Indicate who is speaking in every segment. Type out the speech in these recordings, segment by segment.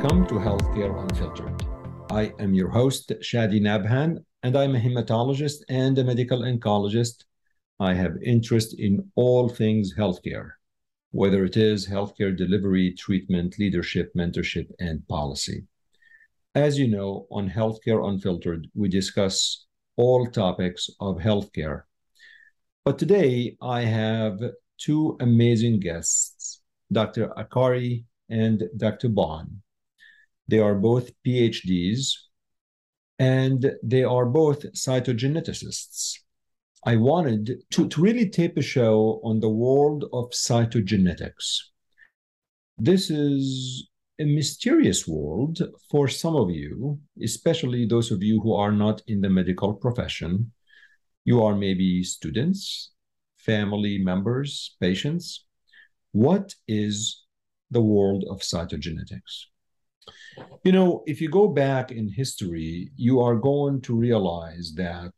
Speaker 1: Welcome to Healthcare Unfiltered. I am your host, Shadi Nabhan, and I'm a hematologist and a medical oncologist. I have interest in all things healthcare, whether it is healthcare delivery, treatment, leadership, mentorship, and policy. As you know, on Healthcare Unfiltered, we discuss all topics of healthcare. But today I have two amazing guests, Dr. Akkari and Dr. Bond. They are both PhDs and they are both cytogeneticists. I wanted to, to really tape a show on the world of cytogenetics. This is a mysterious world for some of you, especially those of you who are not in the medical profession. You are maybe students, family members, patients. What is the world of cytogenetics? You know, if you go back in history, you are going to realize that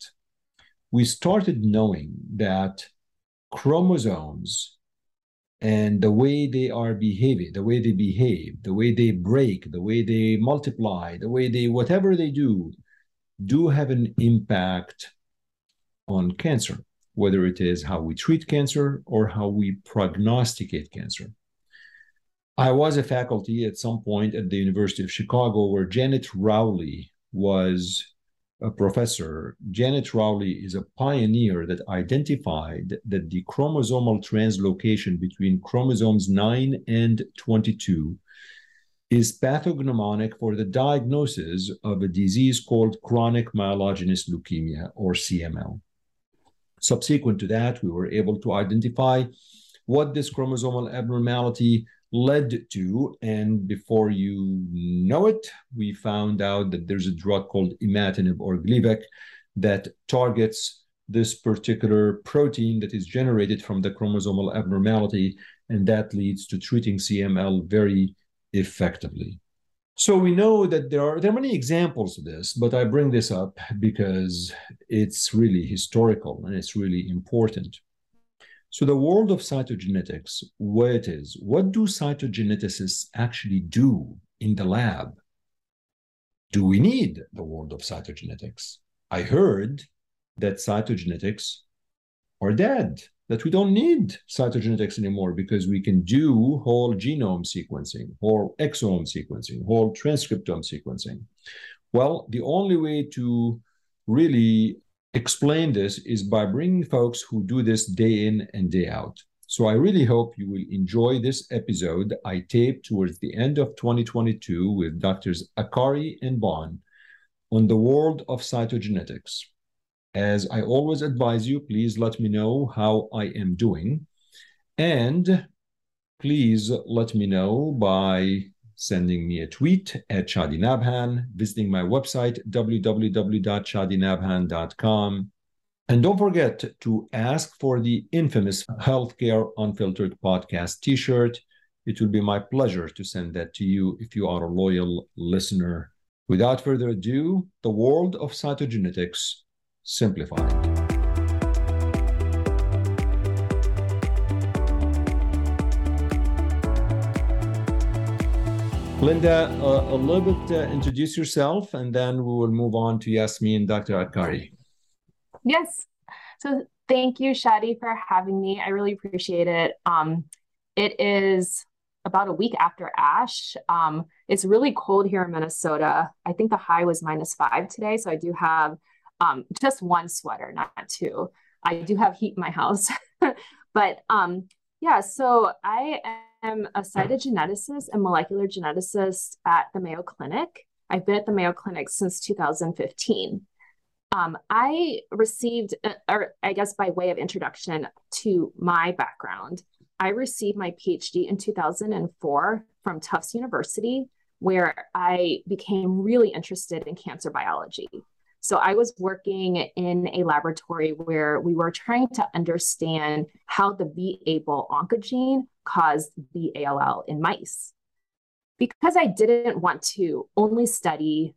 Speaker 1: we started knowing that chromosomes and the way they are behaving, the way they behave, the way they break, the way they multiply, the way they, whatever they do, do have an impact on cancer, whether it is how we treat cancer or how we prognosticate cancer. I was a faculty at some point at the University of Chicago where Janet Rowley was a professor. Janet Rowley is a pioneer that identified that the chromosomal translocation between chromosomes 9 and 22 is pathognomonic for the diagnosis of a disease called chronic myelogenous leukemia or CML. Subsequent to that, we were able to identify what this chromosomal abnormality led to. And before you know it, we found out that there's a drug called imatinib or Gleevec that targets this particular protein that is generated from the chromosomal abnormality, and that leads to treating CML very effectively. So we know that there are there are many examples of this, but I bring this up because it's really historical and it's really important. So the world of cytogenetics, where it is, what do cytogeneticists actually do in the lab? Do we need the world of cytogenetics? I heard that cytogenetics are dead, that we don't need cytogenetics anymore because we can do whole genome sequencing, whole exome sequencing, whole transcriptome sequencing. Well, the only way to really explain this is by bringing folks who do this day in and day out. So I really hope you will enjoy this episode I taped towards the end of 2022 with doctors Akkari and Bond on the world of cytogenetics. As I always advise you, please let me know how I am doing. And please let me know by sending me a tweet at Shadi Nabhan, visiting my website, www.shadinabhan.com. And don't forget to ask for the infamous Healthcare Unfiltered podcast t shirt. It will be my pleasure to send that to you if you are a loyal listener. Without further ado, the world of cytogenetics simplified. Linda, uh, a little bit uh, introduce yourself, and then we will move on to Yasmin, Dr. Akkari.
Speaker 2: Yes. So thank you, Shadi, for having me. I really appreciate it. Um, it is about a week after ASH. Um, it's really cold here in Minnesota. I think the high was minus five today. So I do have um, just one sweater, not two. I do have heat in my house. but um, yeah, so I am a cytogeneticist and molecular geneticist at the Mayo Clinic. I've been at the Mayo Clinic since 2015. Um, I received, uh, or I guess by way of introduction to my background, I received my PhD in 2004 from Tufts University, where I became really interested in cancer biology. So I was working in a laboratory where we were trying to understand how the B-ABL oncogene caused B-ALL in mice. Because I didn't want to only study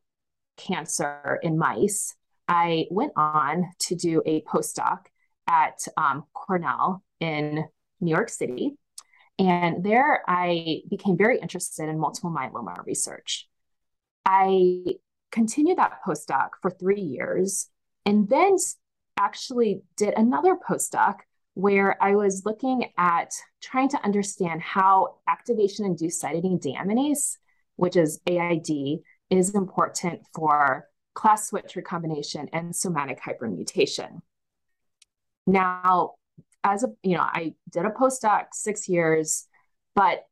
Speaker 2: cancer in mice, I went on to do a postdoc at um, Cornell in New York City. And there I became very interested in multiple myeloma research. I continued that postdoc for three years and then actually did another postdoc where I was looking at trying to understand how activation induced cytidine deaminase, which is AID, is important for class switch recombination and somatic hypermutation. Now, as a you know, I did a postdoc six years, but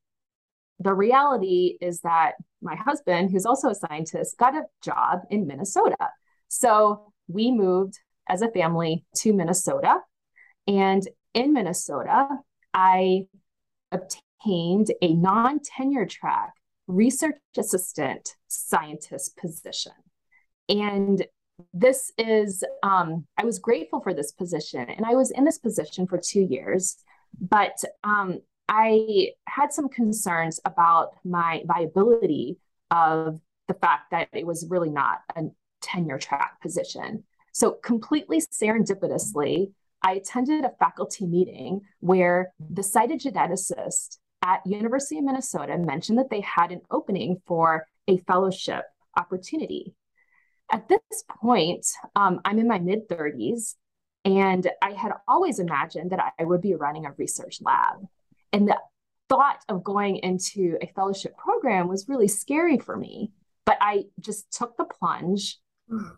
Speaker 2: the reality is that my husband, who's also a scientist, got a job in Minnesota. So we moved as a family to Minnesota. And in Minnesota, I obtained a non tenure track research assistant scientist position. And this is, um, I was grateful for this position. And I was in this position for two years. But um, I had some concerns about my viability of the fact that it was really not a tenure track position. So, completely serendipitously, I attended a faculty meeting where the cytogeneticist at University of Minnesota mentioned that they had an opening for a fellowship opportunity. At this point, um, I'm in my mid 30s, and I had always imagined that I would be running a research lab. And the thought of going into a fellowship program was really scary for me. But I just took the plunge.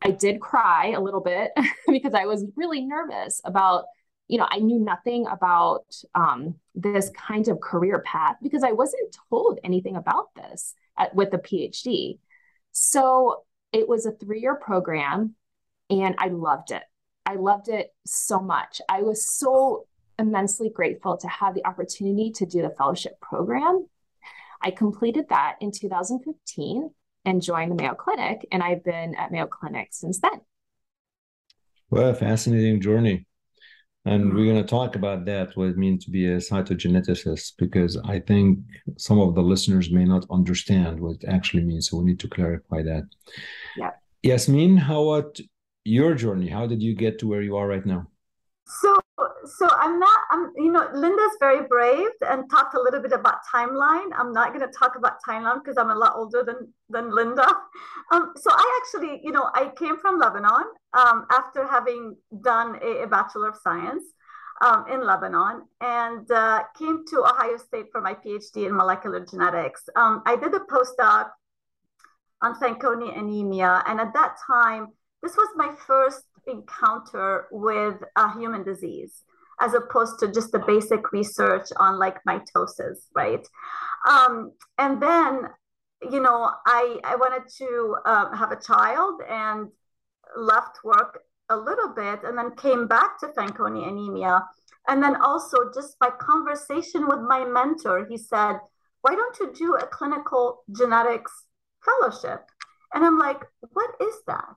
Speaker 2: I did cry a little bit because I was really nervous about, you know, I knew nothing about um, this kind of career path because I wasn't told anything about this at, with a PhD. So it was a three year program and I loved it. I loved it so much. I was so immensely grateful to have the opportunity to do the fellowship program. I completed that in 2015 and joined the Mayo Clinic, and I've been at Mayo Clinic since then.
Speaker 1: Well, a fascinating journey. And we're going to talk about that, what it means to be a cytogeneticist, because I think some of the listeners may not understand what it actually means. So we need to clarify that.
Speaker 2: Yeah.
Speaker 1: Yasmin, how about your journey? How did you get to where you are right now?
Speaker 3: So so I'm not, I'm, you know, Linda's very brave and talked a little bit about timeline. I'm not going to talk about timeline because I'm a lot older than, than Linda. Um, so I actually, you know, I came from Lebanon um, after having done a, a Bachelor of Science um, in Lebanon and uh, came to Ohio State for my PhD in molecular genetics. Um, I did a postdoc on Fanconi anemia. And at that time, this was my first encounter with a human disease as opposed to just the basic research on like mitosis, right? Um, and then, you know, I, I wanted to um, have a child and left work a little bit and then came back to Fanconi anemia. And then also, just by conversation with my mentor, he said, Why don't you do a clinical genetics fellowship? And I'm like, What is that?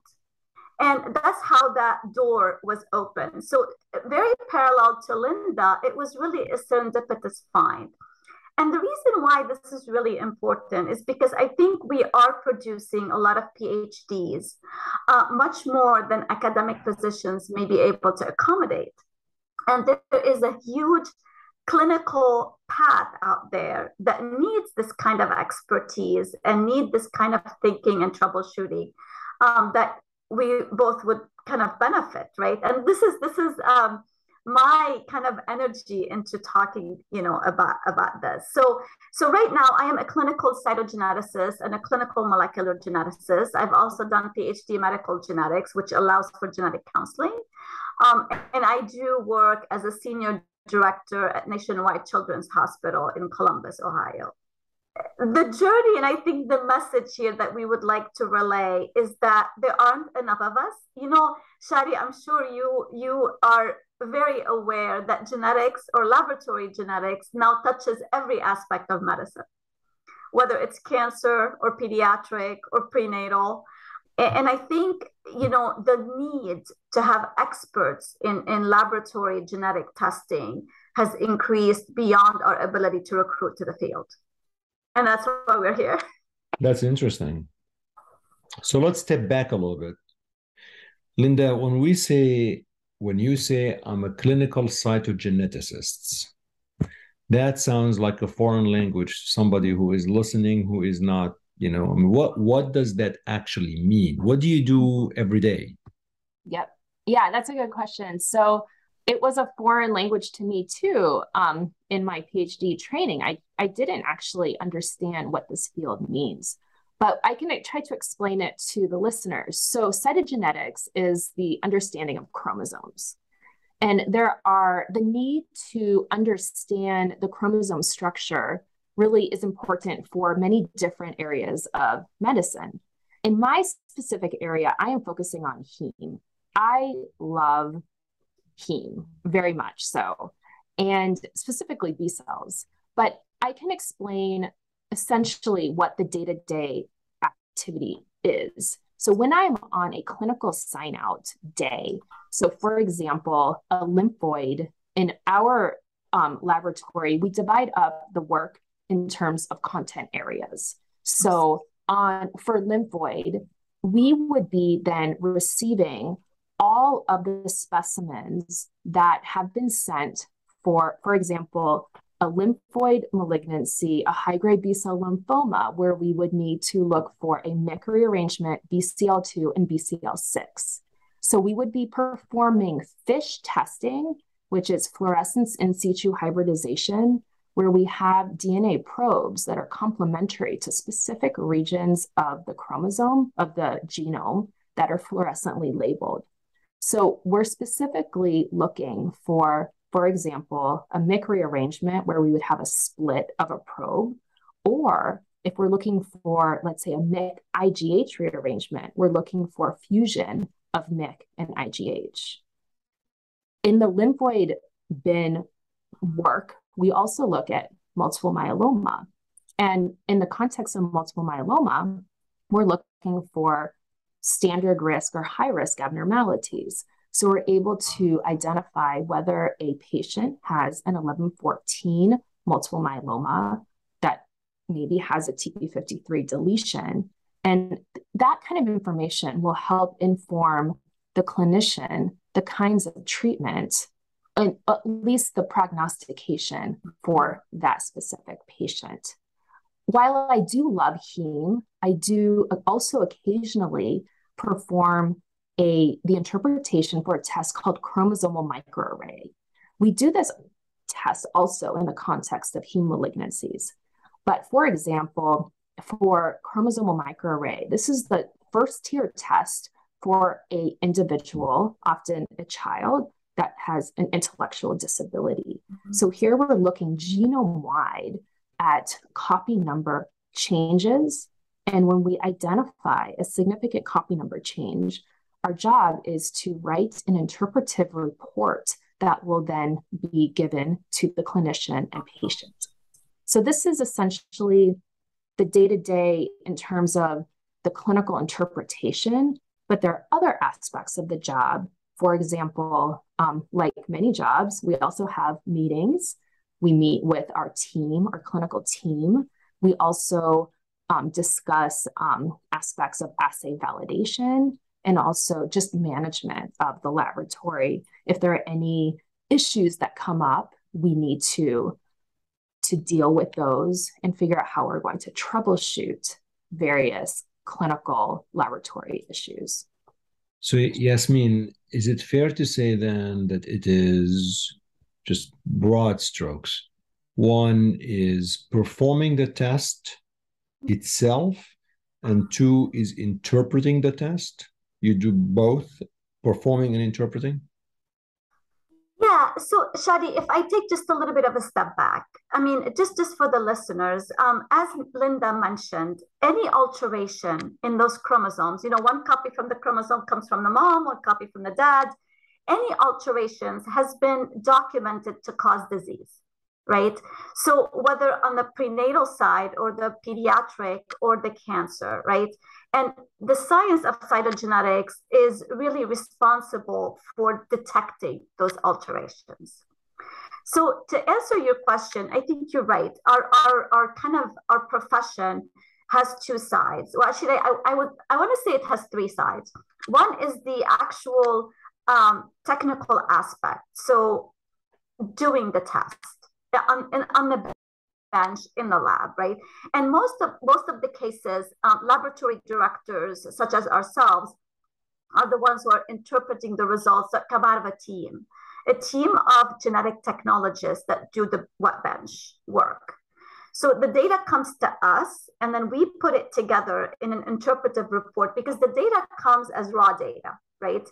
Speaker 3: And that's how that door was open. So, very parallel to Linda, it was really a serendipitous find. And the reason why this is really important is because I think we are producing a lot of PhDs, uh, much more than academic positions may be able to accommodate. And there is a huge clinical path out there that needs this kind of expertise and need this kind of thinking and troubleshooting um, that we both would kind of benefit, right? And this is this is um, my kind of energy into talking, you know, about about this. So so right now I am a clinical cytogeneticist and a clinical molecular geneticist. I've also done PhD medical genetics, which allows for genetic counseling, um, and I do work as a senior director at Nationwide Children's Hospital in Columbus, Ohio the journey and i think the message here that we would like to relay is that there aren't enough of us. You know Shadi i'm sure you you are very aware that genetics or laboratory genetics now touches every aspect of medicine whether it's cancer or pediatric or prenatal. And i think you know the need to have experts in in laboratory genetic testing has increased beyond our ability to recruit to the field and that's why we're here.
Speaker 1: That's interesting. So let's step back a little bit. Linda, when we say, when you say I'm a clinical cytogeneticist, That sounds like a foreign language. Somebody who is listening, who is not, you know, I mean, what what does that actually mean? What do you do every day?
Speaker 2: Yep. Yeah, that's a good question. So it was a foreign language to me too. Um, in my PhD training, I I didn't actually understand what this field means, but I can try to explain it to the listeners. So cytogenetics is the understanding of chromosomes. And there are the need to understand the chromosome structure really is important for many different areas of medicine. In my specific area, I am focusing on heme. I love heme very much so, and specifically B cells. But I can explain essentially what the day to day activity is. So when I'm on a clinical sign out day, so for example, a lymphoid in our um, laboratory, we divide up the work in terms of content areas. So on for lymphoid, we would be then receiving all of the specimens that have been sent for, for example, a lymphoid malignancy, a high grade B cell lymphoma, where we would need to look for a MYC rearrangement, BCL2, and BCL6. So we would be performing FISH testing, which is fluorescence in situ hybridization, where we have DNA probes that are complementary to specific regions of the chromosome, of the genome, that are fluorescently labeled. So we're specifically looking for, for example, a MYC rearrangement where we would have a split of a probe, or if we're looking for, let's say, a MYC IGH rearrangement, we're looking for fusion of MYC and IGH. In the lymphoid bin work, we also look at multiple myeloma. And in the context of multiple myeloma, we're looking for standard risk or high risk abnormalities. So we're able to identify whether a patient has an 1114 multiple myeloma that maybe has a TP53 deletion. And that kind of information will help inform the clinician the kinds of treatment and at least the prognostication for that specific patient. While I do love heme, I do also occasionally perform a the interpretation for a test called chromosomal microarray. We do this test also in the context of heme malignancies. But for example, for chromosomal microarray, this is the first tier test for a individual, often a child that has an intellectual disability. Mm-hmm. So here we're looking genome wide at copy number changes and when we identify a significant copy number change, our job is to write an interpretive report that will then be given to the clinician and patient. So, this is essentially the day to day in terms of the clinical interpretation, but there are other aspects of the job. For example, um, like many jobs, we also have meetings. We meet with our team, our clinical team. We also um, discuss um, aspects of assay validation and also just management of the laboratory. If there are any issues that come up, we need to to deal with those and figure out how we're going to troubleshoot various clinical laboratory issues.
Speaker 1: So, Yasmin, is it fair to say then that it is just broad strokes? One is performing the test itself, and two is interpreting the test. You do both performing and interpreting?
Speaker 3: Yeah, so Shadi, if I take just a little bit of a step back, I mean, just just for the listeners, um, as Linda mentioned, any alteration in those chromosomes, you know, one copy from the chromosome comes from the mom, one copy from the dad. Any alterations has been documented to cause disease right? So whether on the prenatal side or the pediatric or the cancer, right? And the science of cytogenetics is really responsible for detecting those alterations. So to answer your question, I think you're right. Our our, our kind of our profession has two sides. Well, actually, I, I would I want to say it has three sides. One is the actual um, technical aspect. So doing the test on, on the bench in the lab, right? And most of most of the cases, um, laboratory directors such as ourselves are the ones who are interpreting the results that come out of a team, a team of genetic technologists that do the wet bench work. So the data comes to us, and then we put it together in an interpretive report because the data comes as raw data, right?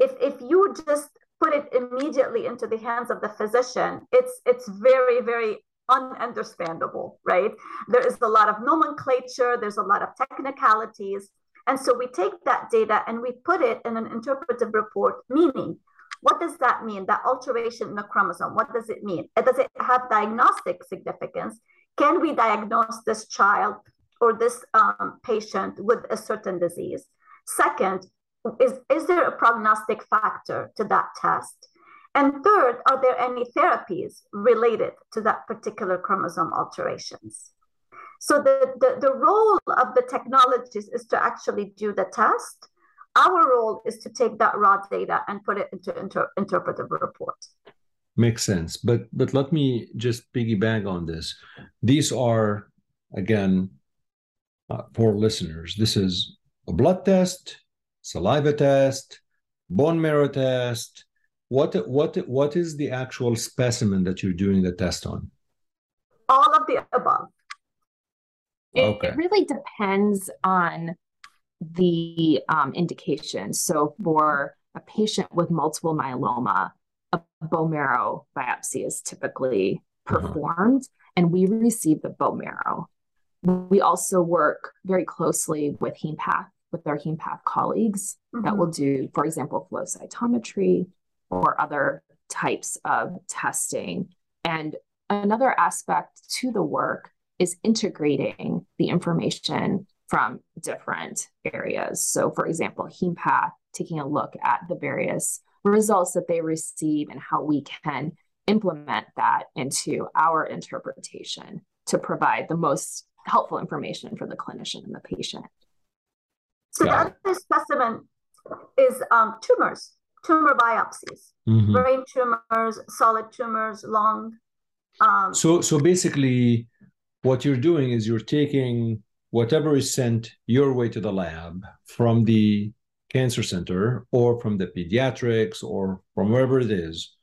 Speaker 3: If if you just put it immediately into the hands of the physician, it's it's very very ununderstandable, right? There is a lot of nomenclature, there's a lot of technicalities. And so we take that data and we put it in an interpretive report, meaning what does that mean? That alteration in the chromosome, what does it mean? Does it have diagnostic significance? Can we diagnose this child or this um, patient with a certain disease? Second, is, is there a prognostic factor to that test? And third, are there any therapies related to that particular chromosome alterations? So the, the, the role of the technologies is to actually do the test. Our role is to take that raw data and put it into inter- interpretive reports.
Speaker 1: Makes sense. But but let me just piggyback on this. These are again uh, for listeners. This is a blood test, saliva test, bone marrow test, what what what is the actual specimen that you're doing the test on?
Speaker 3: All of the above.
Speaker 2: It, okay. it really depends on the um, indication. So for a patient with multiple myeloma, a bone marrow biopsy is typically uh-huh. performed, uh-huh. and we receive the bone marrow. We also work very closely with HemePath, with our HemePath colleagues mm-hmm. that will do, for example, flow cytometry, or other types of testing. And another aspect to the work is integrating the information from different areas. So, for example, HemePath, taking a look at the various results that they receive and how we can implement that into our interpretation to provide the most helpful information for the clinician and the patient.
Speaker 3: So, the other specimen is um, tumors tumor biopsies, mm-hmm. brain tumors, solid tumors, lung.
Speaker 1: Um, so, so basically, what you're doing is you're taking whatever is sent your way to the lab from the cancer center or from the pediatrics or from wherever it is.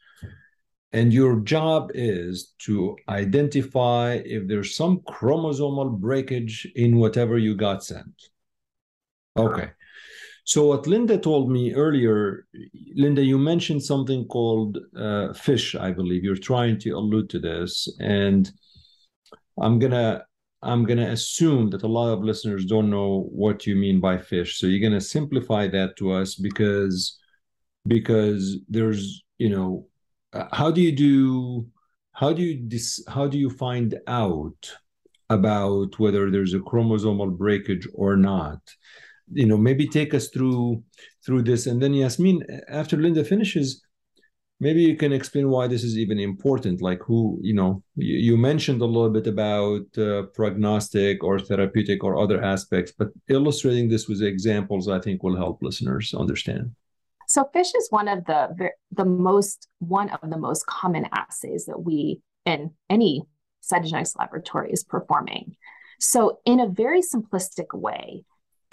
Speaker 1: And your job is to identify if there's some chromosomal breakage in whatever you got sent. Okay. So what Linda told me earlier, Linda, you mentioned something called uh, fish. I believe you're trying to allude to this, and I'm gonna I'm gonna assume that a lot of listeners don't know what you mean by fish. So you're gonna simplify that to us because because there's you know how do you do how do you dis, how do you find out about whether there's a chromosomal breakage or not? You know maybe take us through through this. And then yasmin after linda finishes maybe you can explain why this is even important. Like who you know you, you mentioned a little bit about uh, prognostic or therapeutic or other aspects but illustrating this with examples i think will help listeners understand.
Speaker 2: So fish is one of the the most one of the most common assays that we in any cytogenetics laboratory is performing. So in a very simplistic way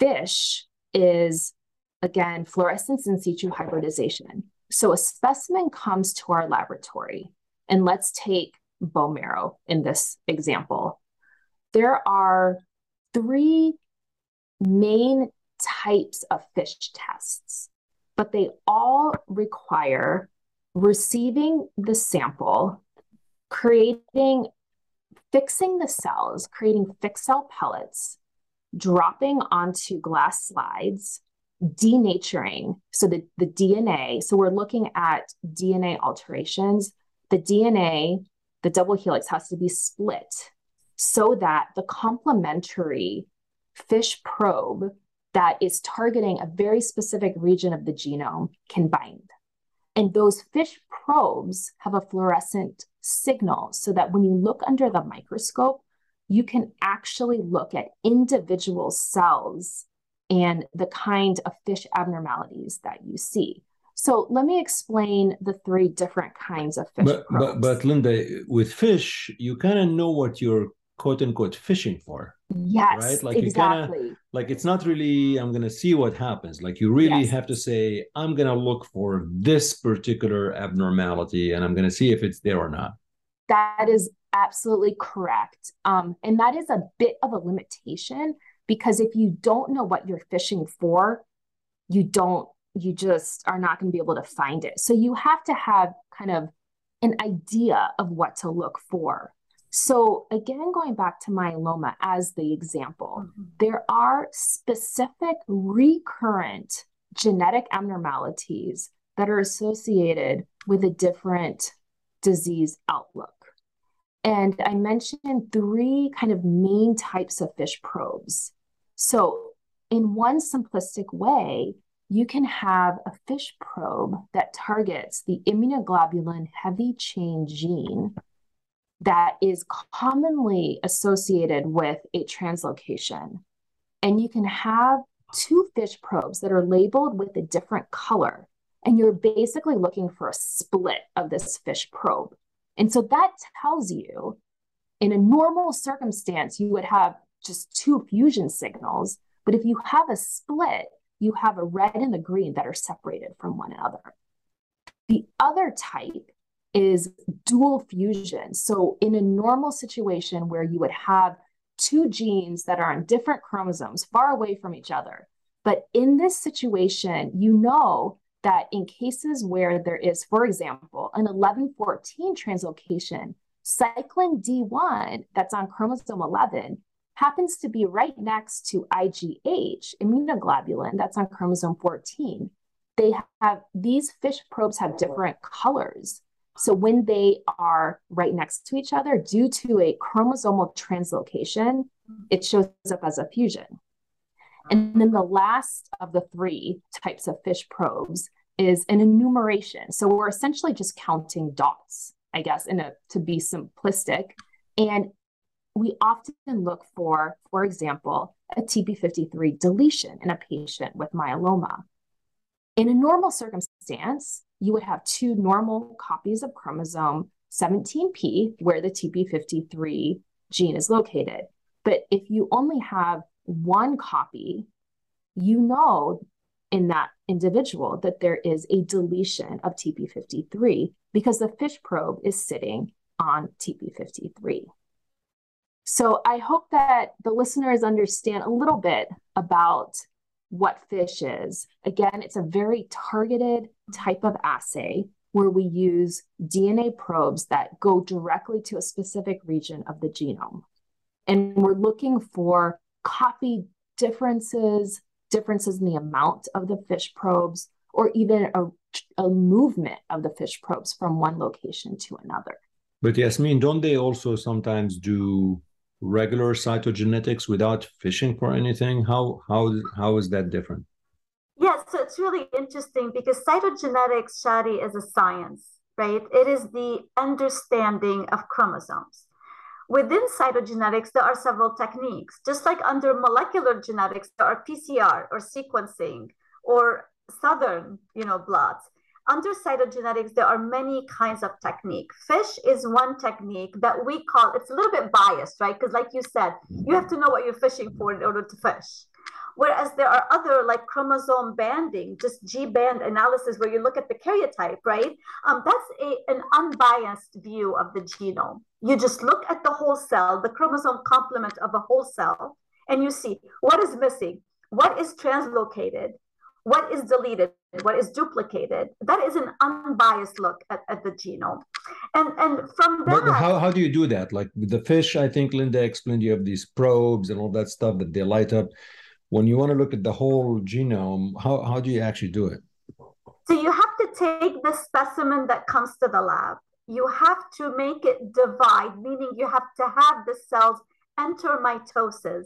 Speaker 2: fish is, again, fluorescence in situ hybridization. So a specimen comes to our laboratory, and let's take bone marrow in this example. There are three main types of fish tests, but they all require receiving the sample, creating, fixing the cells, creating fixed cell pellets, dropping onto glass slides, denaturing. So the, the DNA, so we're looking at DNA alterations. The DNA, the double helix has to be split so that the complementary fish probe that is targeting a very specific region of the genome can bind. And those fish probes have a fluorescent signal so that when you look under the microscope, you can actually look at individual cells and the kind of fish abnormalities that you see. So let me explain the three different kinds of fish
Speaker 1: but. But, but Linda, with fish, you kind of know what you're quote unquote fishing for.
Speaker 2: Yes,
Speaker 1: right? Like
Speaker 2: exactly.
Speaker 1: You kinda, like it's not really, I'm going to see what happens. Like you really yes. have to say, I'm going to look for this particular abnormality and I'm going to see if it's there or not.
Speaker 2: That is absolutely correct. Um, and that is a bit of a limitation because if you don't know what you're fishing for, you don't, you just are not going to be able to find it. So you have to have kind of an idea of what to look for. So, again, going back to myeloma as the example, mm-hmm. there are specific recurrent genetic abnormalities that are associated with a different disease outlook. And I mentioned three kind of main types of fish probes. So, in one simplistic way, you can have a fish probe that targets the immunoglobulin heavy chain gene that is commonly associated with a translocation. And you can have two fish probes that are labeled with a different color. And you're basically looking for a split of this fish probe. And so that tells you in a normal circumstance, you would have just two fusion signals. But if you have a split, you have a red and a green that are separated from one another. The other type is dual fusion. So, in a normal situation where you would have two genes that are on different chromosomes far away from each other, but in this situation, you know that in cases where there is, for example, an 1114 translocation, cyclin D1 that's on chromosome 11 happens to be right next to IgH, immunoglobulin, that's on chromosome 14. They have these fish probes have different colors. So when they are right next to each other, due to a chromosomal translocation, it shows up as a fusion. And then the last of the three types of fish probes is an enumeration. So we're essentially just counting dots, I guess, in a to be simplistic. And we often look for, for example, a TP53 deletion in a patient with myeloma. In a normal circumstance, you would have two normal copies of chromosome 17p, where the TP53 gene is located. But if you only have one copy, you know in that individual that there is a deletion of TP53 because the fish probe is sitting on TP53. So I hope that the listeners understand a little bit about what fish is. Again, it's a very targeted type of assay where we use DNA probes that go directly to a specific region of the genome. And we're looking for copy differences, differences in the amount of the fish probes, or even a, a movement of the fish probes from one location to another.
Speaker 1: But Yasmin, don't they also sometimes do regular cytogenetics without fishing for anything? How how how is that different?
Speaker 3: Yes, so it's really interesting because cytogenetics, Shadi, is a science, right? It is the understanding of chromosomes. Within cytogenetics, there are several techniques. Just like under molecular genetics, there are PCR or sequencing or southern, you know, blots under cytogenetics, there are many kinds of technique. Fish is one technique that we call, it's a little bit biased, right? Because like you said, you have to know what you're fishing for in order to fish. Whereas there are other like chromosome banding, just G band analysis where you look at the karyotype, right? Um, that's a, an unbiased view of the genome. You just look at the whole cell, the chromosome complement of a whole cell, and you see what is missing, what is translocated, what is deleted, what is duplicated. That is an unbiased look at, at the genome. And and from that
Speaker 1: but how, how do you do that? Like with the fish, I think Linda explained you have these probes and all that stuff that they light up. When you want to look at the whole genome, how, how do you actually do it?
Speaker 3: So you have to take the specimen that comes to the lab. You have to make it divide, meaning you have to have the cells enter mitosis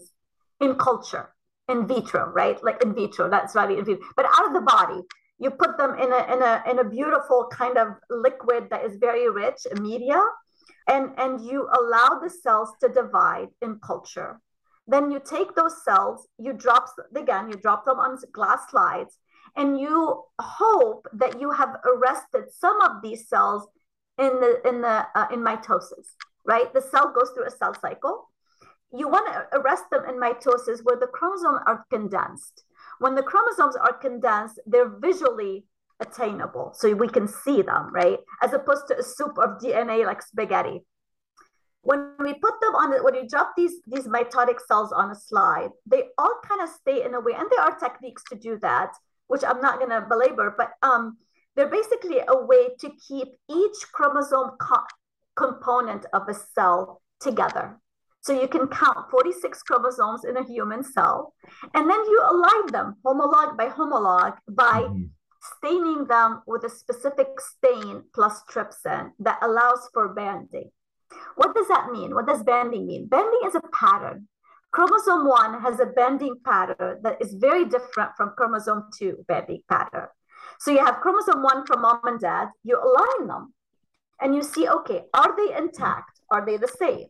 Speaker 3: in culture in vitro, right? Like in vitro, that's right, in vitro. But out of the body, you put them in a in a in a beautiful kind of liquid that is very rich, media, and and you allow the cells to divide in culture. Then you take those cells, you drop again, you drop them on glass slides, and you hope that you have arrested some of these cells in the in the uh, in mitosis right? The cell goes through a cell cycle. You want to arrest them in mitosis where the chromosomes are condensed. When the chromosomes are condensed they're visually attainable so we can see them right? As opposed to a soup of dna like spaghetti when we put them on when you drop these these mitotic cells on a slide they all kind of stay in a way and there are techniques to do that which i'm not going to belabor but um they're basically a way to keep each chromosome co- component of a cell together so you can count 46 chromosomes in a human cell and then you align them homolog by homolog by mm-hmm. staining them with a specific stain plus trypsin that allows for banding what does that mean? What does banding mean? Banding is a pattern. Chromosome 1 has a banding pattern that is very different from chromosome 2 banding pattern. So you have chromosome 1 from mom and dad, you align them and you see, okay, are they intact? Are they the same?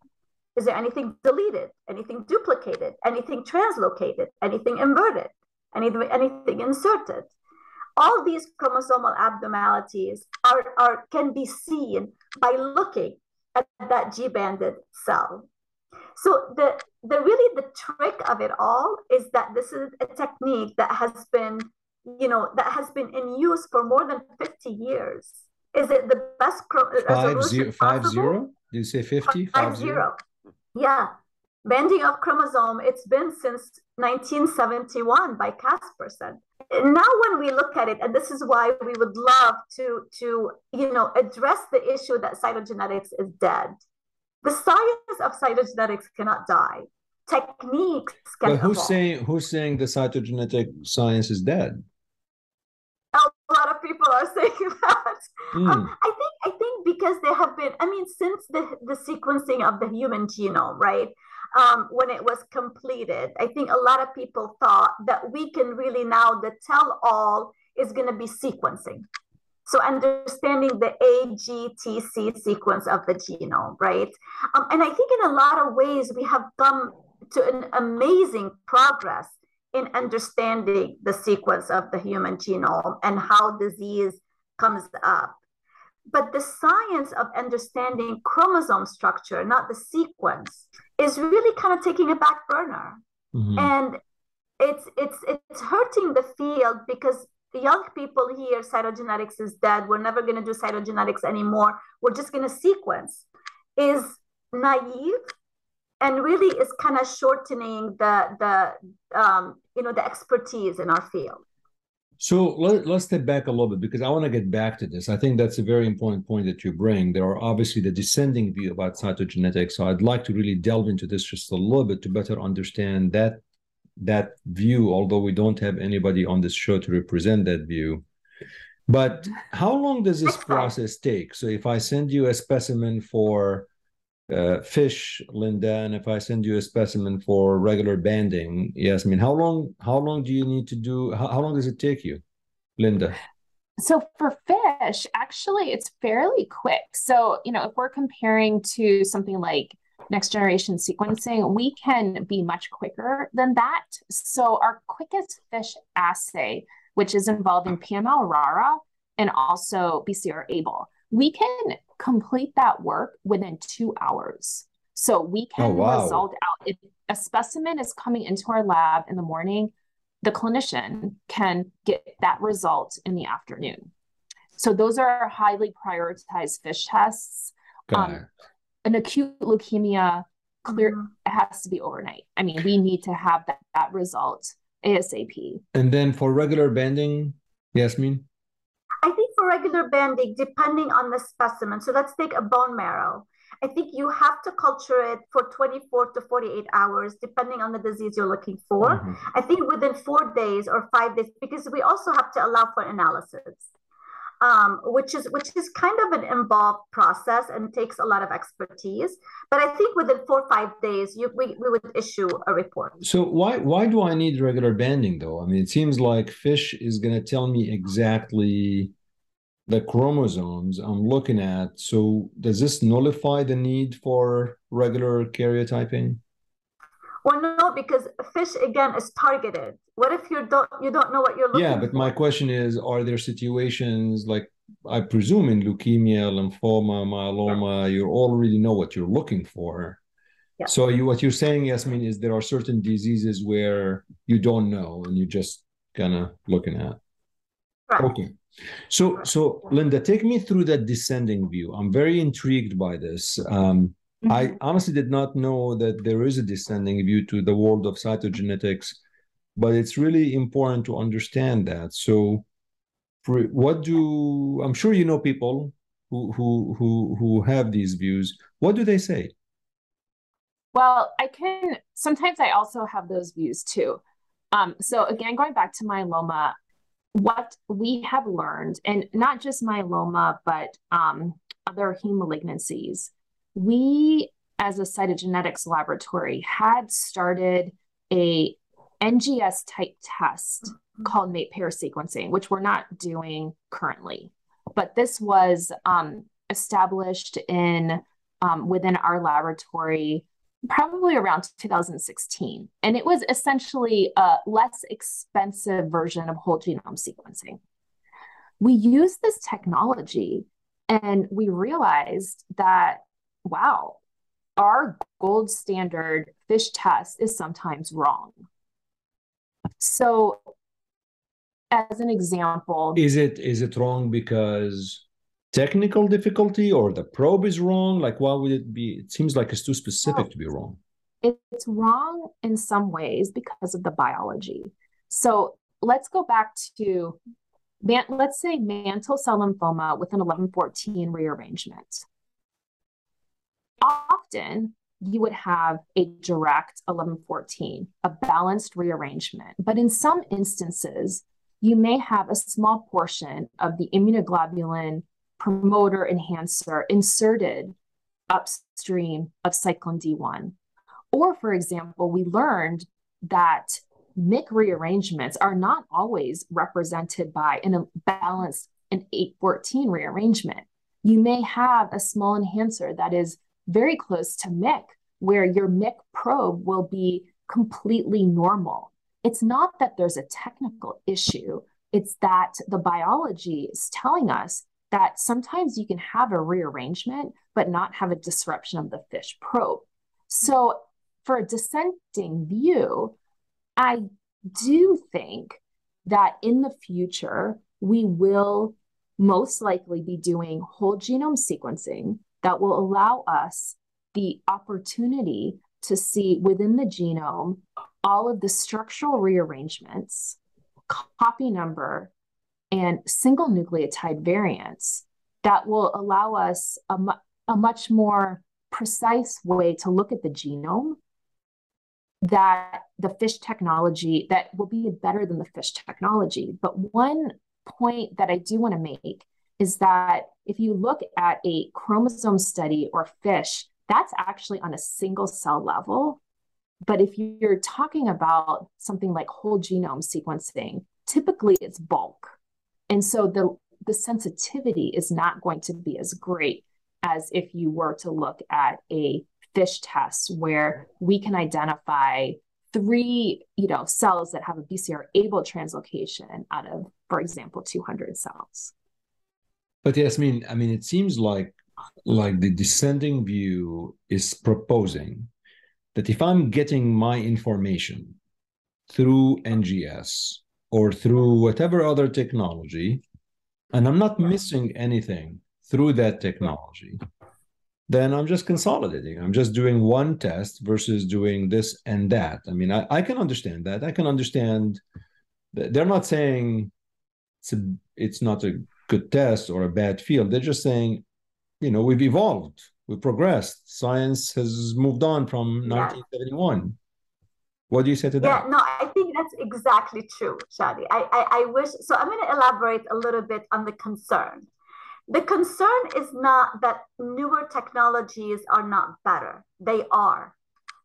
Speaker 3: Is there anything deleted, anything duplicated, anything translocated, anything inverted, anything, anything inserted? All these chromosomal abnormalities are, are, can be seen by looking at that G-banded cell. So the, the really the trick of it all is that this is a technique that has been, you know, that has been in use for more than 50 years. Is it the best
Speaker 1: five zero, five zero? Did you say 50?
Speaker 3: Five, five zero. zero. Yeah. Banding of chromosome, it's been since 1971 by Caspersson now when we look at it and this is why we would love to to you know address the issue that cytogenetics is dead. The science of cytogenetics cannot die. Techniques can
Speaker 1: but who's evolve. saying who's saying the cytogenetic science is dead?
Speaker 3: A lot of people are saying that. Mm. um, i think i think because there have been i mean since the the sequencing of the human genome right um, when it was completed. I think a lot of people thought that we can really now, the tell all is going to be sequencing. So understanding the AGTC sequence of the genome, right? Um, and I think in a lot of ways we have come to an amazing progress in understanding the sequence of the human genome and how disease comes up. But the science of understanding chromosome structure, not the sequence, is really kind of taking a back burner. Mm-hmm. And it's it's it's hurting the field because young people here cytogenetics is dead we're never going to do cytogenetics anymore we're just going to sequence is naive and really is kind of shortening the the um, you know the expertise in our field
Speaker 1: so let, us step back a little bit because I want to get back to this. I think that's a very important point that you bring. There are obviously the descending view about cytogenetics. So I'd like to really delve into this just a little bit to better understand that that view, although we don't have anybody on this show to represent that view. But how long does this process take? So if I send you a specimen for uh, fish, Linda, and if I send you a specimen for regular banding, yes, I mean, how long? How long do you need to do? How, how long does it take you, Linda?
Speaker 2: So for fish, actually, it's fairly quick. So you know, if we're comparing to something like next generation sequencing, we can be much quicker than that. So our quickest fish assay, which is involving PML RARA and also BCR ABL, we can complete that work within two hours. So we can oh, wow. result out. If a specimen is coming into our lab in the morning, the clinician can get that result in the afternoon. So those are highly prioritized fish tests. Um, an acute leukemia clear mm-hmm. it has to be overnight. I mean, we need to have that, that result ASAP.
Speaker 1: And then for regular banding, Yasmin?
Speaker 3: I think for regular banding, depending on the specimen, so let's take a bone marrow. I think you have to culture it for 24 to 48 hours, depending on the disease you're looking for. Mm-hmm. I think within four days or five days, because we also have to allow for analysis um, which is which is kind of an involved process and takes a lot of expertise. But I think within four or five days, you, we, we would issue a report.
Speaker 1: So why why do I need regular banding though? I mean, it seems like fish is going to tell me exactly the chromosomes I'm looking at. So does this nullify the need for regular karyotyping?
Speaker 3: Well, no, because fish again is targeted. What if you don't you don't know what you're looking?
Speaker 1: Yeah, but my question is: Are there situations like I presume in leukemia, lymphoma, myeloma, you already know what you're looking for? Yeah. So you what you're saying, Yasmin, is there are certain diseases where you don't know and you're just kind of looking at.
Speaker 3: Right.
Speaker 1: Okay. So so Linda, take me through that descending view. I'm very intrigued by this. Um, Mm-hmm. I honestly did not know that there is a descending view to the world of cytogenetics, but it's really important to understand that. So, what do I'm sure you know people who who who who have these views. What do they say?
Speaker 2: Well, I can sometimes I also have those views too. Um, so again, going back to myeloma, what we have learned, and not just myeloma, but um, other heme malignancies, we as a cytogenetics laboratory had started a NGS type test mm-hmm. called mate pair sequencing, which we're not doing currently. But this was um, established in um, within our laboratory probably around 2016. And it was essentially a less expensive version of whole genome sequencing. We used this technology and we realized that wow, our gold standard fish test is sometimes wrong. So as an example,
Speaker 1: is it is it wrong because technical difficulty or the probe is wrong? Like why would it be it seems like it's too specific well, to be wrong.
Speaker 2: It's wrong in some ways because of the biology. So let's go back to let's say mantle cell lymphoma with an 1114 rearrangement often you would have a direct 1114, a balanced rearrangement. But in some instances, you may have a small portion of the immunoglobulin promoter enhancer inserted upstream of cyclin D1. Or, for example, we learned that MYC rearrangements are not always represented by an balanced an 814 rearrangement. You may have a small enhancer that is very close to MYC, where your MYC probe will be completely normal. It's not that there's a technical issue, it's that the biology is telling us that sometimes you can have a rearrangement, but not have a disruption of the fish probe. So, for a dissenting view, I do think that in the future, we will most likely be doing whole genome sequencing that will allow us the opportunity to see within the genome all of the structural rearrangements, copy number, and single nucleotide variants that will allow us a, mu- a much more precise way to look at the genome that the fish technology that will be better than the fish technology but one point that i do want to make is that if you look at a chromosome study or fish, that's actually on a single cell level. But if you're talking about something like whole genome sequencing, typically it's bulk. And so the, the sensitivity is not going to be as great as if you were to look at a fish test where we can identify three you know cells that have a BCR ABL translocation out of, for example, 200 cells.
Speaker 1: But yes i mean I mean, it seems like like the descending view is proposing that if I'm getting my information through NGS or through whatever other technology, and I'm not missing anything through that technology, then I'm just consolidating. I'm just doing one test versus doing this and that. I mean, I, I can understand that. I can understand that they're not saying it's a, it's not a good test or a bad field. They're just saying, you know, we've evolved, we've progressed. Science has moved on from yeah. 1971. What do you say to that?
Speaker 3: Yeah, no, I think that's exactly true, Shadi. I, I, I wish so. I'm going to elaborate a little bit on the concern. The concern is not that newer technologies are not better. They are.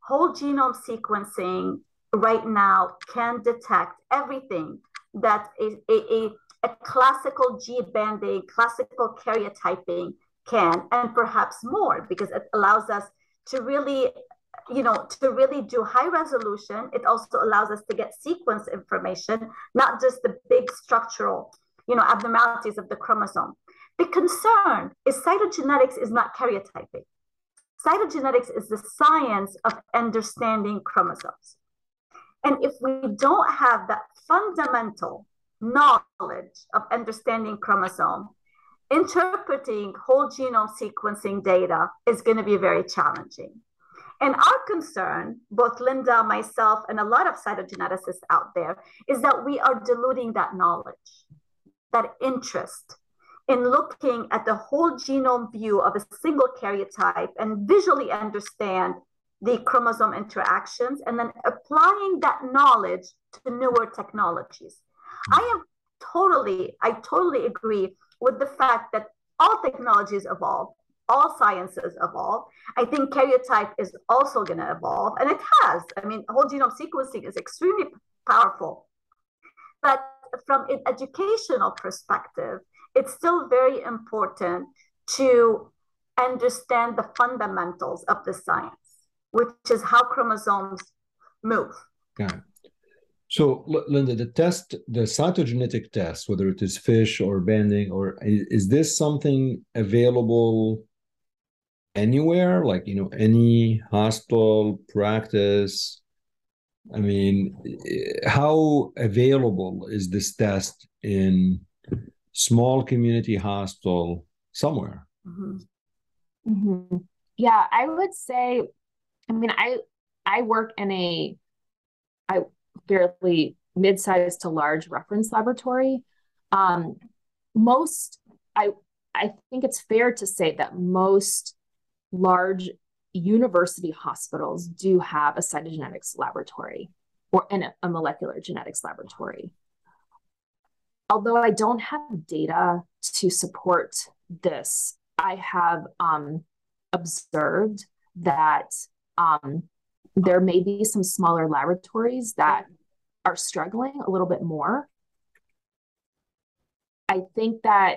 Speaker 3: Whole genome sequencing right now can detect everything that a, a, a a classical G banding, classical karyotyping can, and perhaps more, because it allows us to really you know, to really do high resolution, it also allows us to get sequence information, not just the big structural, you know, abnormalities of the chromosome. The concern is cytogenetics is not karyotyping. Cytogenetics is the science of understanding chromosomes. And if we don't have that fundamental knowledge of understanding chromosome, interpreting whole genome sequencing data is going to be very challenging. And our concern, both Linda, myself, and a lot of cytogeneticists out there, is that we are diluting that knowledge, that interest in looking at the whole genome view of a single karyotype and visually understand the chromosome interactions and then applying that knowledge to newer technologies. I am totally, I totally agree with the fact that all technologies evolve all sciences evolve. I think karyotype is also going to evolve, and it has. I mean, whole genome sequencing is extremely powerful. But from an educational perspective, it's still very important to understand the fundamentals of the science, which is how chromosomes move.
Speaker 1: Got it. So, Linda, the test, the cytogenetic test, whether it is FISH or banding, or is this something available anywhere like you know any hospital practice i mean how available is this test in small community hospital somewhere
Speaker 2: mm-hmm. Mm-hmm. yeah i would say i mean i i work in a i fairly mid-sized to large reference laboratory um most i i think it's fair to say that most large university hospitals do have a cytogenetics laboratory or in a, a molecular genetics laboratory. Although I don't have data to support this, I have um, observed that um, there may be some smaller laboratories that are struggling a little bit more. I think that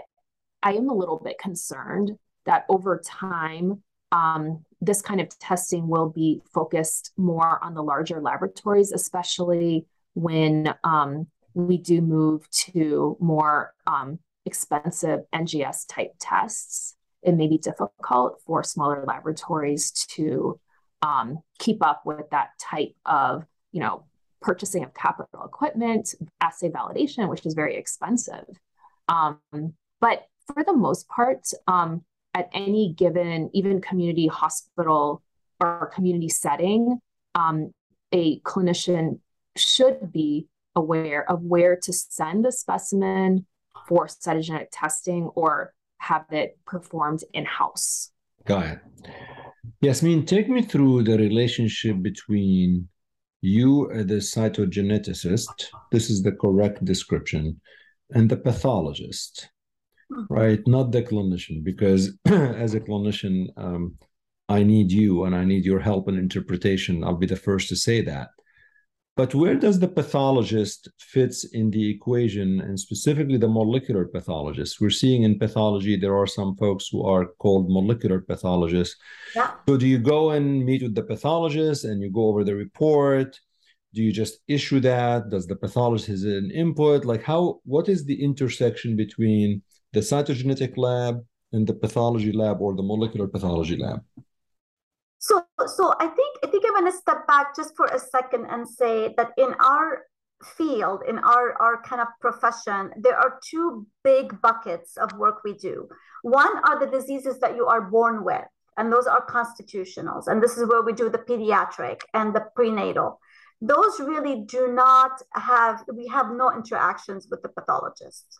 Speaker 2: I am a little bit concerned that over time, um, this kind of testing will be focused more on the larger laboratories, especially when um, we do move to more um, expensive NGS type tests. It may be difficult for smaller laboratories to um, keep up with that type of, you know, purchasing of capital equipment, assay validation, which is very expensive. Um, but for the most part, um, at any given, even community hospital or community setting, um, a clinician should be aware of where to send the specimen for cytogenetic testing or have it performed in house.
Speaker 1: Got it. Yasmin, take me through the relationship between you, the cytogeneticist, this is the correct description, and the pathologist right? Not the clinician, because as a clinician, um, I need you and I need your help and interpretation. I'll be the first to say that. But where does the pathologist fits in the equation, and specifically the molecular pathologist? We're seeing in pathology there are some folks who are called molecular pathologists. Yeah. So do you go and meet with the pathologist and you go over the report? Do you just issue that? Does the pathologist has an input? Like how? What is the intersection between the cytogenetic lab and the pathology lab or the molecular pathology lab?
Speaker 3: So, so I think I think I'm going to step back just for a second and say that in our field, in our our kind of profession, there are two big buckets of work we do. One are the diseases that you are born with, and those are constitutionals, and this is where we do the pediatric and the prenatal. Those really do not have we have no interactions with the pathologists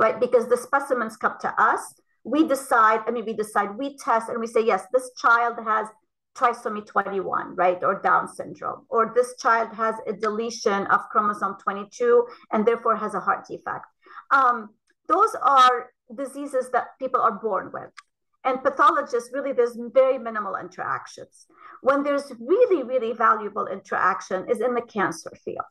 Speaker 3: right? Because the specimens come to us, we decide, I mean, we decide, we test, and we say, yes, this child has trisomy 21, right? Or Down syndrome, or this child has a deletion of chromosome 22 and therefore has a heart defect. Um, those are diseases that people are born with. And pathologists, really, there's very minimal interactions. When there's really, really valuable interaction is in the cancer field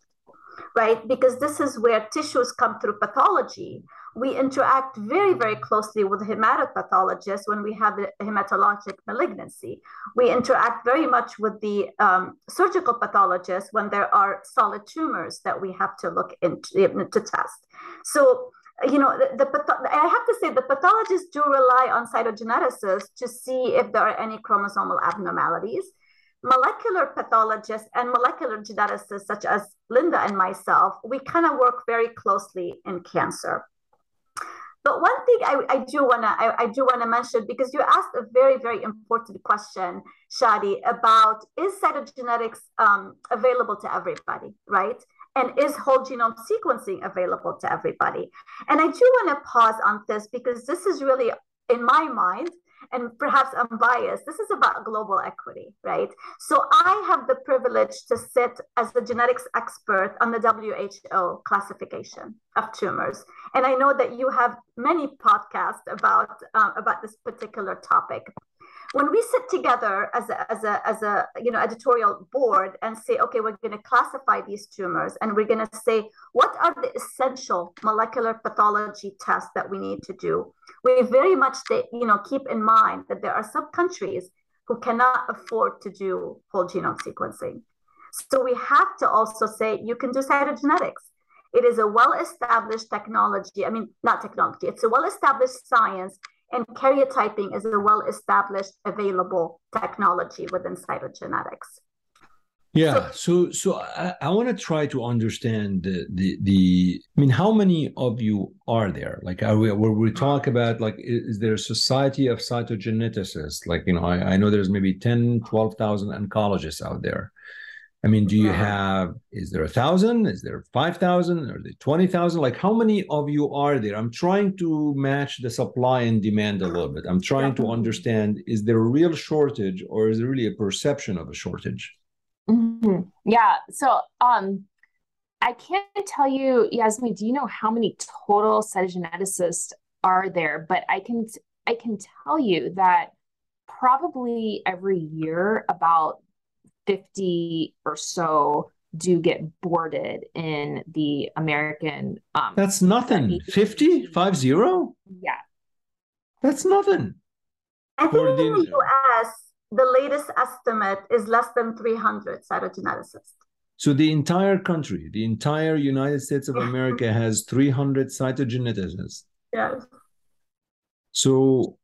Speaker 3: right? Because this is where tissues come through pathology. We interact very, very closely with hematopathologists when we have a hematologic malignancy. We interact very much with the um, surgical pathologists when there are solid tumors that we have to look into to test. So you know, the, the I have to say the pathologists do rely on cytogeneticists to see if there are any chromosomal abnormalities. Molecular pathologists and molecular geneticists, such as Linda and myself, we kind of work very closely in cancer. But one thing I, I do wanna I, I do wanna mention because you asked a very very important question, Shadi, about is cytogenetics um, available to everybody, right? and is whole genome sequencing available to everybody? And I do want to pause on this because this is really, in my mind, and perhaps I'm biased, this is about global equity, right? So I have the privilege to sit as the genetics expert on the WHO classification of tumors. And I know that you have many podcasts about, uh, about this particular topic when we sit together as a, as a, as a you know editorial board and say okay we're going to classify these tumors and we're going to say what are the essential molecular pathology tests that we need to do? We very much you know keep in mind that there are some countries who cannot afford to do whole genome sequencing. So we have to also say you can do cytogenetics. It is a well established technology i mean not technology it's a well established science and karyotyping is a well-established available technology within cytogenetics.
Speaker 1: Yeah, so so I, I want to try to understand the, the the I mean, how many of you are there? Like, are we where we talk about like is there a society of cytogeneticists? Like, you know, I, I know there's maybe 10, 12,000 oncologists out there. I mean, do you have, is there a thousand? Is there 5,000? Are there 20,000? Like, how many of you are there? I'm trying to match the supply and demand a little bit. I'm trying to understand is there a real shortage or is there really a perception of a shortage?
Speaker 2: Mm-hmm. Yeah. So, um, I can't tell you, Yasmin, do you know how many total cytogeneticists are there? But I can, I can tell you that probably every year about 50 or so do get boarded in the American. Um,
Speaker 1: That's nothing. 50? 5 0?
Speaker 2: Yeah.
Speaker 1: That's nothing.
Speaker 3: I think in the US, the latest estimate is less than 300 cytogeneticists.
Speaker 1: So the entire country, the entire United States of America has 300 cytogeneticists.
Speaker 3: Yes.
Speaker 1: So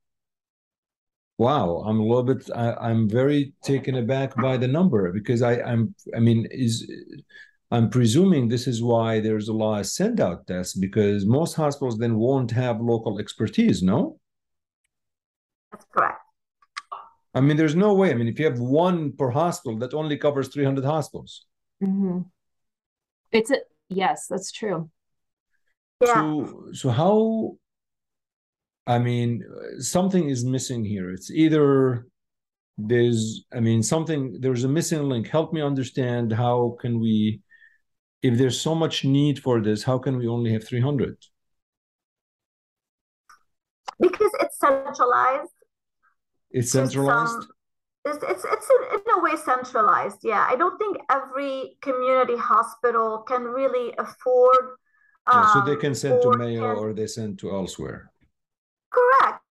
Speaker 1: wow i'm a little bit I, am very taken aback by the number because i i'm i mean is i'm presuming this is why there's a lot of send out tests because most hospitals then won't have local expertise no?
Speaker 3: That's correct.
Speaker 1: I mean there's no way. I mean if you have one per hospital that only covers 300 hospitals.
Speaker 2: Mm-hmm. it's a yes that's true.
Speaker 3: Yeah.
Speaker 1: so so how I mean, something is missing here. It's either there's, I mean, something, there's a missing link. Help me understand how can we, if there's so much need for this, how can we only have 300?
Speaker 3: Because it's centralized.
Speaker 1: It's centralized?
Speaker 3: It's, it's, it's in, in a way centralized. Yeah. I don't think every community hospital can really afford.
Speaker 1: Um, yeah, so they can send to Mayo can, or they send to elsewhere.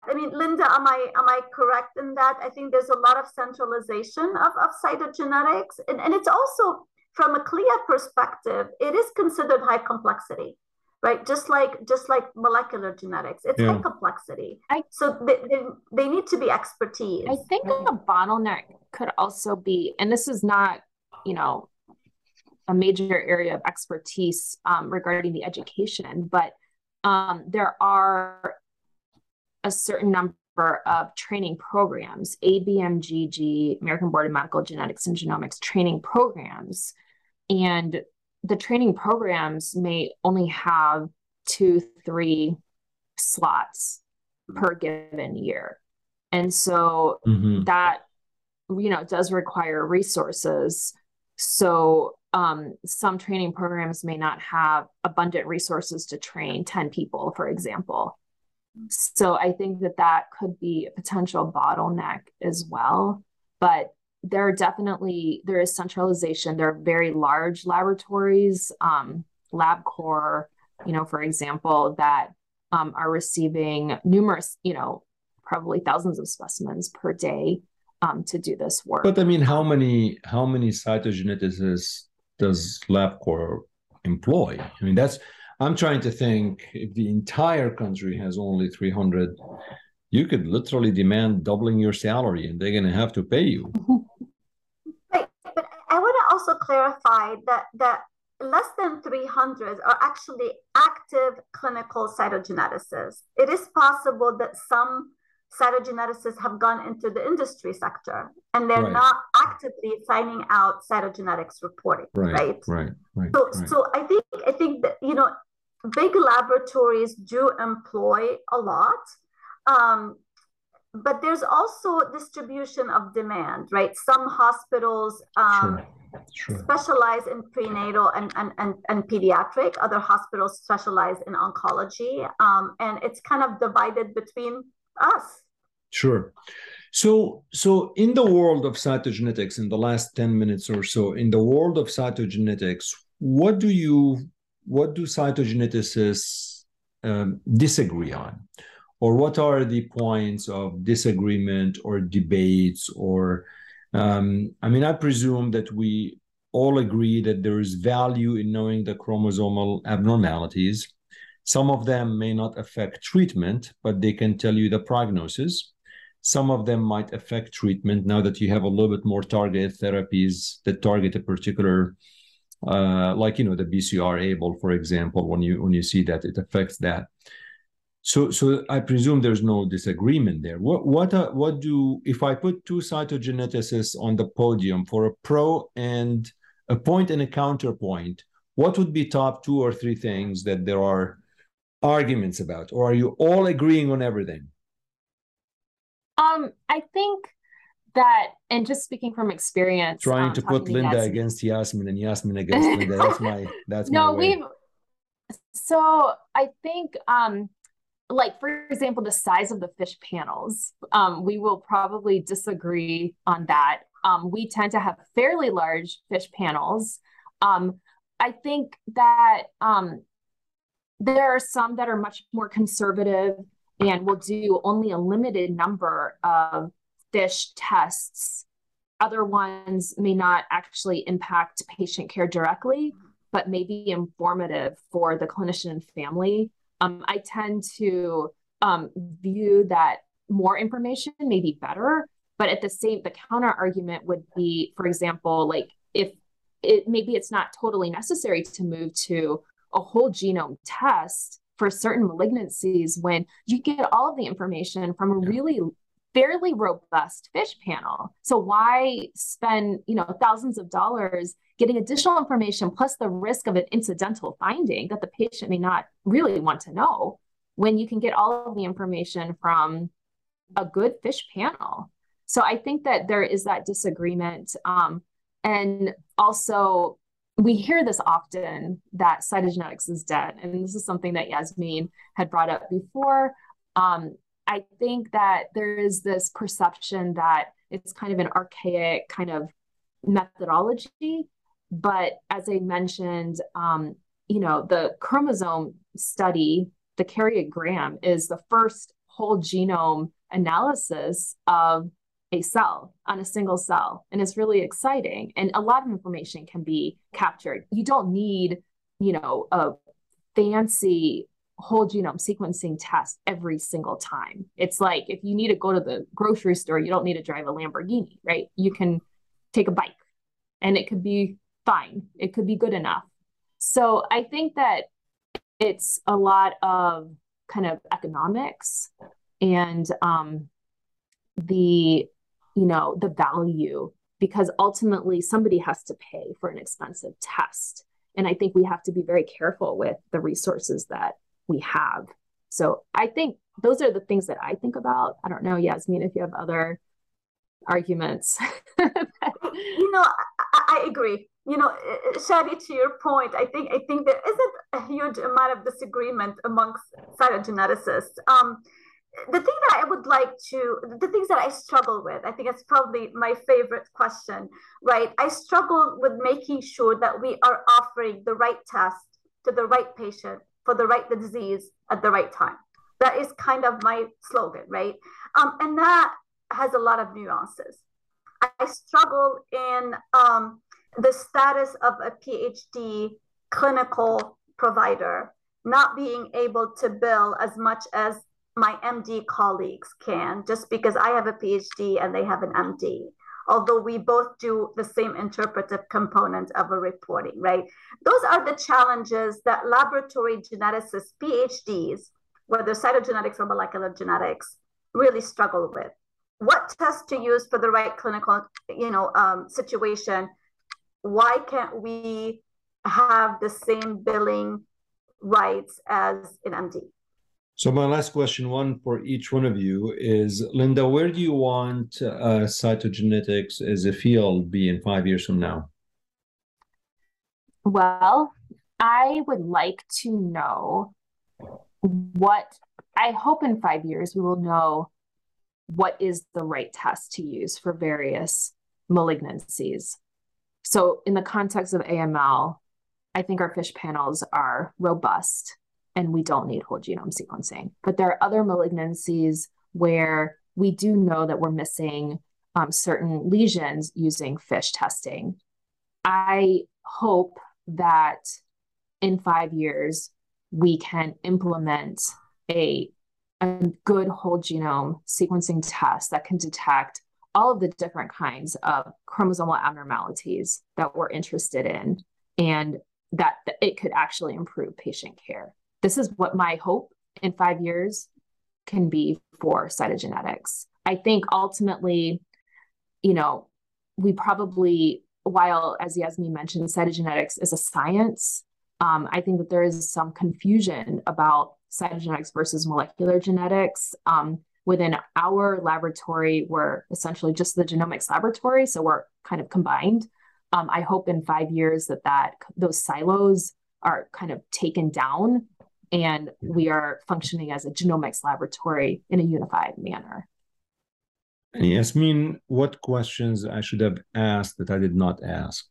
Speaker 3: Correct. I mean, Linda, am I am I correct in that? I think there's a lot of centralization of, of cytogenetics. And, and it's also from a CLIA perspective, it is considered high complexity, right? Just like just like molecular genetics, it's yeah. high complexity. I, so they, they, they need to be expertise.
Speaker 2: I think right? a bottleneck could also be, and this is not, you know, a major area of expertise um, regarding the education, but um, there are a certain number of training programs, ABMGG, American Board of Medical Genetics and Genomics training programs. And the training programs may only have two, three slots per given year. And so mm-hmm. that, you know, does require resources. So um, some training programs may not have abundant resources to train 10 people, for example. So I think that that could be a potential bottleneck as well. But there are definitely there is centralization. There are very large laboratories, um, LabCorp, you know, for example, that um, are receiving numerous, you know, probably thousands of specimens per day um, to do this work.
Speaker 1: But I mean, how many how many cytogeneticists does LabCorp employ? I mean, that's I'm trying to think if the entire country has only 300, you could literally demand doubling your salary and they're going to have to pay you.
Speaker 3: Right. But I want to also clarify that that less than 300 are actually active clinical cytogeneticists. It is possible that some cytogeneticists have gone into the industry sector and they're right. not actively signing out cytogenetics reporting
Speaker 1: right
Speaker 3: right
Speaker 1: right, right
Speaker 3: so
Speaker 1: right.
Speaker 3: so i think i think that you know big laboratories do employ a lot um, but there's also distribution of demand right some hospitals um, sure. Sure. specialize in prenatal and, and, and, and pediatric other hospitals specialize in oncology um, and it's kind of divided between us
Speaker 1: Sure. So, so in the world of cytogenetics, in the last ten minutes or so, in the world of cytogenetics, what do you, what do cytogeneticists um, disagree on, or what are the points of disagreement or debates? Or, um, I mean, I presume that we all agree that there is value in knowing the chromosomal abnormalities. Some of them may not affect treatment, but they can tell you the prognosis. Some of them might affect treatment now that you have a little bit more targeted therapies that target a particular, uh, like you know the BCR-ABL, for example. When you when you see that, it affects that. So so I presume there's no disagreement there. What what uh, what do if I put two cytogeneticists on the podium for a pro and a point and a counterpoint? What would be top two or three things that there are arguments about, or are you all agreeing on everything?
Speaker 2: Um, I think that, and just speaking from experience,
Speaker 1: trying
Speaker 2: um,
Speaker 1: to put Linda against Yasmin and Yasmin against Linda. That's my that's my
Speaker 2: no.
Speaker 1: My
Speaker 2: we've so I think um, like for example, the size of the fish panels. Um, we will probably disagree on that. Um, we tend to have fairly large fish panels. Um, I think that um, there are some that are much more conservative and will do only a limited number of fish tests. Other ones may not actually impact patient care directly, but may be informative for the clinician and family. Um, I tend to um, view that more information may be better, but at the same, the counter argument would be, for example, like if it maybe it's not totally necessary to move to a whole genome test for certain malignancies when you get all of the information from a really fairly robust fish panel. So why spend, you know, thousands of dollars getting additional information plus the risk of an incidental finding that the patient may not really want to know when you can get all of the information from a good fish panel. So I think that there is that disagreement. Um, and also we hear this often that cytogenetics is dead. And this is something that Yasmin had brought up before. Um, I think that there is this perception that it's kind of an archaic kind of methodology. But as I mentioned, um, you know, the chromosome study, the karyogram, is the first whole genome analysis of a cell on a single cell and it's really exciting and a lot of information can be captured you don't need you know a fancy whole genome sequencing test every single time. It's like if you need to go to the grocery store you don't need to drive a lamborghini right? You can take a bike and it could be fine. It could be good enough. So i think that it's a lot of kind of economics and um, the you know the value because ultimately somebody has to pay for an expensive test. And i think we have to be very careful with the resources that we have. So i think those are the things that i think about. I don't know yasmin if you have other arguments.
Speaker 3: You know I, I, agree. You know shadi to your point i think i think there isn't a huge amount of disagreement amongst cytogeneticists. Um, the thing that I would like to, the things that I struggle with, I think it's probably my favorite question, right? I struggle with making sure that we are offering the right test to the right patient for the right the disease at the right time. That is kind of my slogan, right? Um, and that has a lot of nuances. I struggle in um, the status of a PhD clinical provider not being able to bill as much as my MD colleagues can, just because I have a PhD and they have an MD. Although we both do the same interpretive component of a reporting, right? Those are the challenges that laboratory geneticists, PhDs, whether cytogenetics or molecular genetics, really struggle with. What test to use for the right clinical, you know, um, situation? Why can't we have the same billing rights as an MD?
Speaker 1: So my last question, one for each one of you, is Linda, where do you want uh, cytogenetics as a field be in five years from now?
Speaker 2: Well, I would like to know what I hope in five years we will know what is the right test to use for various malignancies. So, in the context of AML, I think our FISH panels are robust and we don't need whole genome sequencing. But there are other malignancies where we do know that we're missing um, certain lesions using FISH testing. I hope that in five years, we can implement a, a good whole genome sequencing test that can detect all of the different kinds of chromosomal abnormalities that we're interested in and that, that it could actually improve patient care this is what my hope in five years can be for cytogenetics. I think ultimately, you know, we probably, while as Yasmin mentioned, cytogenetics is a science, um, I think that there is some confusion about cytogenetics versus molecular genetics. Um, within our laboratory, we're essentially just the genomics laboratory, so we're kind of combined. Um, I hope in five years that that those silos are kind of taken down and we are functioning as a genomics laboratory in a unified manner.
Speaker 1: Yasmin, what questions I should have asked that I did not ask?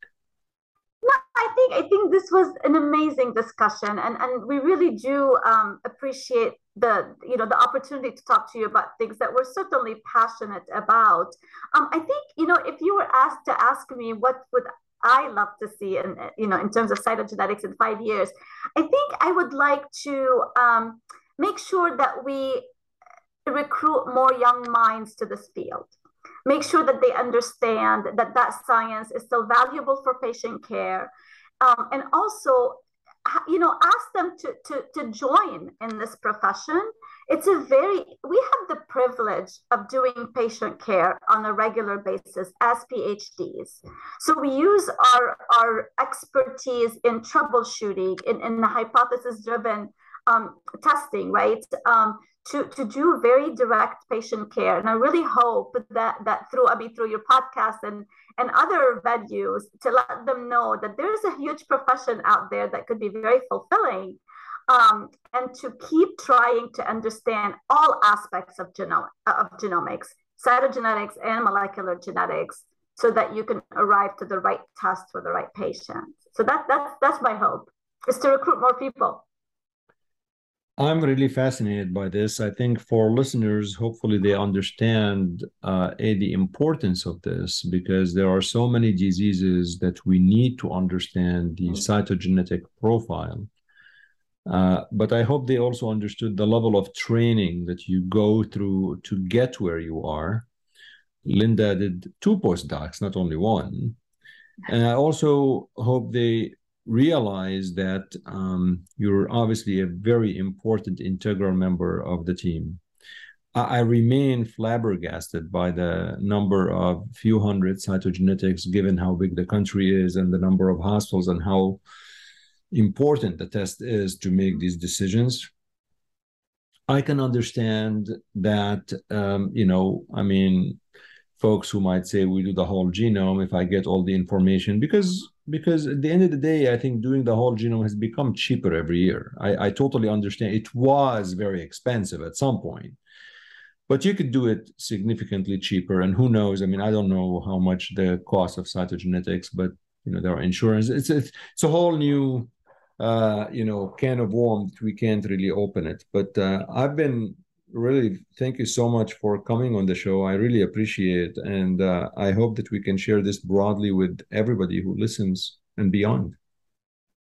Speaker 3: No, I think I think this was an amazing discussion, and and we really do um, appreciate the you know the opportunity to talk to you about things that we're certainly passionate about. Um, I think you know if you were asked to ask me what would I love to see in you know in terms of cytogenetics in five years. I think I would like to um, make sure that we recruit more young minds to this field. Make sure that they understand that that science is still valuable for patient care, um, and also you know ask them to, to to join in this profession. It's a very we have the privilege of doing patient care on a regular basis as phds so we use our our expertise in troubleshooting in, in the hypothesis driven um, testing right? Um, to, to do very direct patient care. And i really hope that that through i mean through your podcast and and other venues to let them know that there's a huge profession out there that could be very fulfilling um, and to keep trying to understand all aspects of, genome, of genomics, cytogenetics and molecular genetics, so that you can arrive to the right test for the right patient. So that, that's, that's my hope, is to recruit more people.
Speaker 1: I'm really fascinated by this. I think for listeners, hopefully they understand uh, a, the importance of this because there are so many diseases that we need to understand the cytogenetic profile. Uh, but I hope they also understood the level of training that you go through to get where you are. Linda did two postdocs, not only one. And I also hope they realize that um, you're obviously a very important integral member of the team. I, I remain flabbergasted by the number of few hundred cytogenetics, given how big the country is and the number of hospitals and how important the test is to make these decisions. I can understand that, um, you know, I mean, folks who might say we do the whole genome if I get all the information because because at the end of the day, I think doing the whole genome has become cheaper every year. I, I totally understand. It was very expensive at some point, but you could do it significantly cheaper. And who knows? I mean, I don't know how much the cost of cytogenetics, but you know, there are insurance. It's it's, it's a whole new uh, you know can of worms. We can't really open it. But uh, I've been really thank you so much for coming on the show. I really appreciate, it. and uh, I hope that we can share this broadly with everybody who listens and beyond.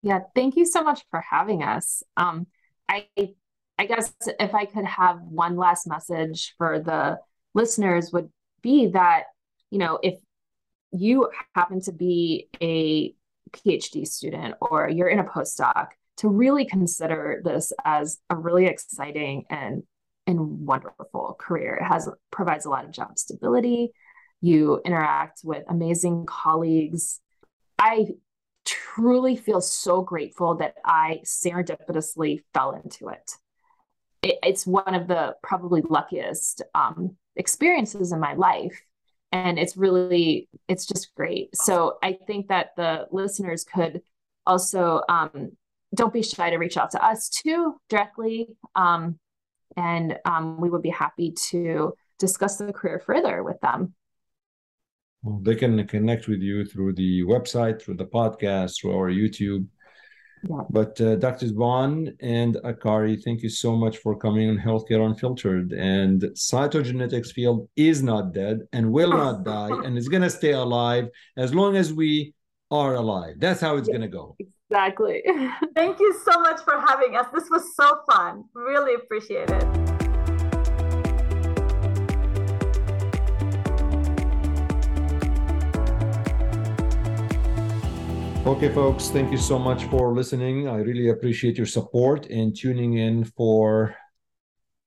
Speaker 2: Yeah, thank you so much for having us. Um, I I guess if I could have one last message for the listeners would be that you know if you happen to be a PhD student or you're in a postdoc to really consider this as a really exciting and and wonderful career. It has provides a lot of job stability. You interact with amazing colleagues. I truly feel so grateful that I serendipitously fell into it. it it's one of the probably luckiest um, experiences in my life. And it's really, it's just great. So I think that the listeners could also um, don't be shy to reach out to us too directly. Um, and um, we would be happy to discuss the career further with them.
Speaker 1: Well, they can connect with you through the website, through the podcast, through our YouTube. Yeah. But uh, Dr. Baughn and Akkari, thank you so much for coming on Healthcare Unfiltered. And cytogenetics field is not dead and will not die, and it's going to stay alive as long as we are alive. That's how it's yeah. going to go.
Speaker 2: Exactly.
Speaker 3: Thank you so much for having us. This was so fun. Really appreciate it.
Speaker 1: Okay, folks, thank you so much for listening. I really appreciate your support and tuning in for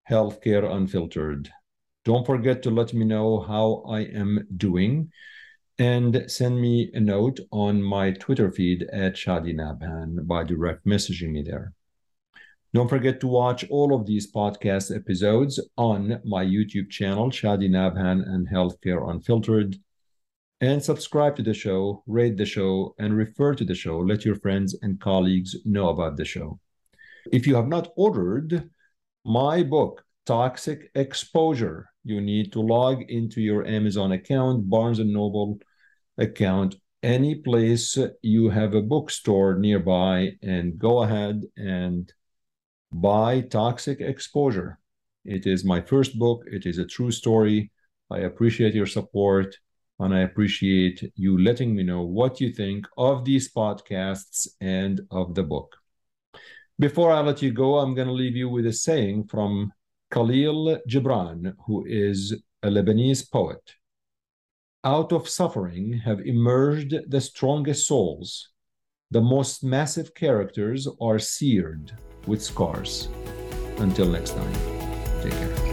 Speaker 1: Healthcare Unfiltered. Don't forget to let me know how I am doing and send me a note on my Twitter feed at Shadi Nabhan by direct messaging me there. Don't forget to watch all of these podcast episodes on my YouTube channel, Shadi Nabhan and Healthcare Unfiltered. And subscribe to the show, rate the show, and refer to the show. Let your friends and colleagues know about the show. If you have not ordered my book, Toxic Exposure, you need to log into your Amazon account, Barnes and Noble, account any place you have a bookstore nearby and go ahead and buy Toxic Exposure. It is my first book. It is a true story. I appreciate your support and I appreciate you letting me know what you think of these podcasts and of the book. Before I let you go, I'm going to leave you with a saying from Khalil Gibran, who is a Lebanese poet out of suffering have emerged the strongest souls. The most massive characters are seared with scars. Until next time, take care.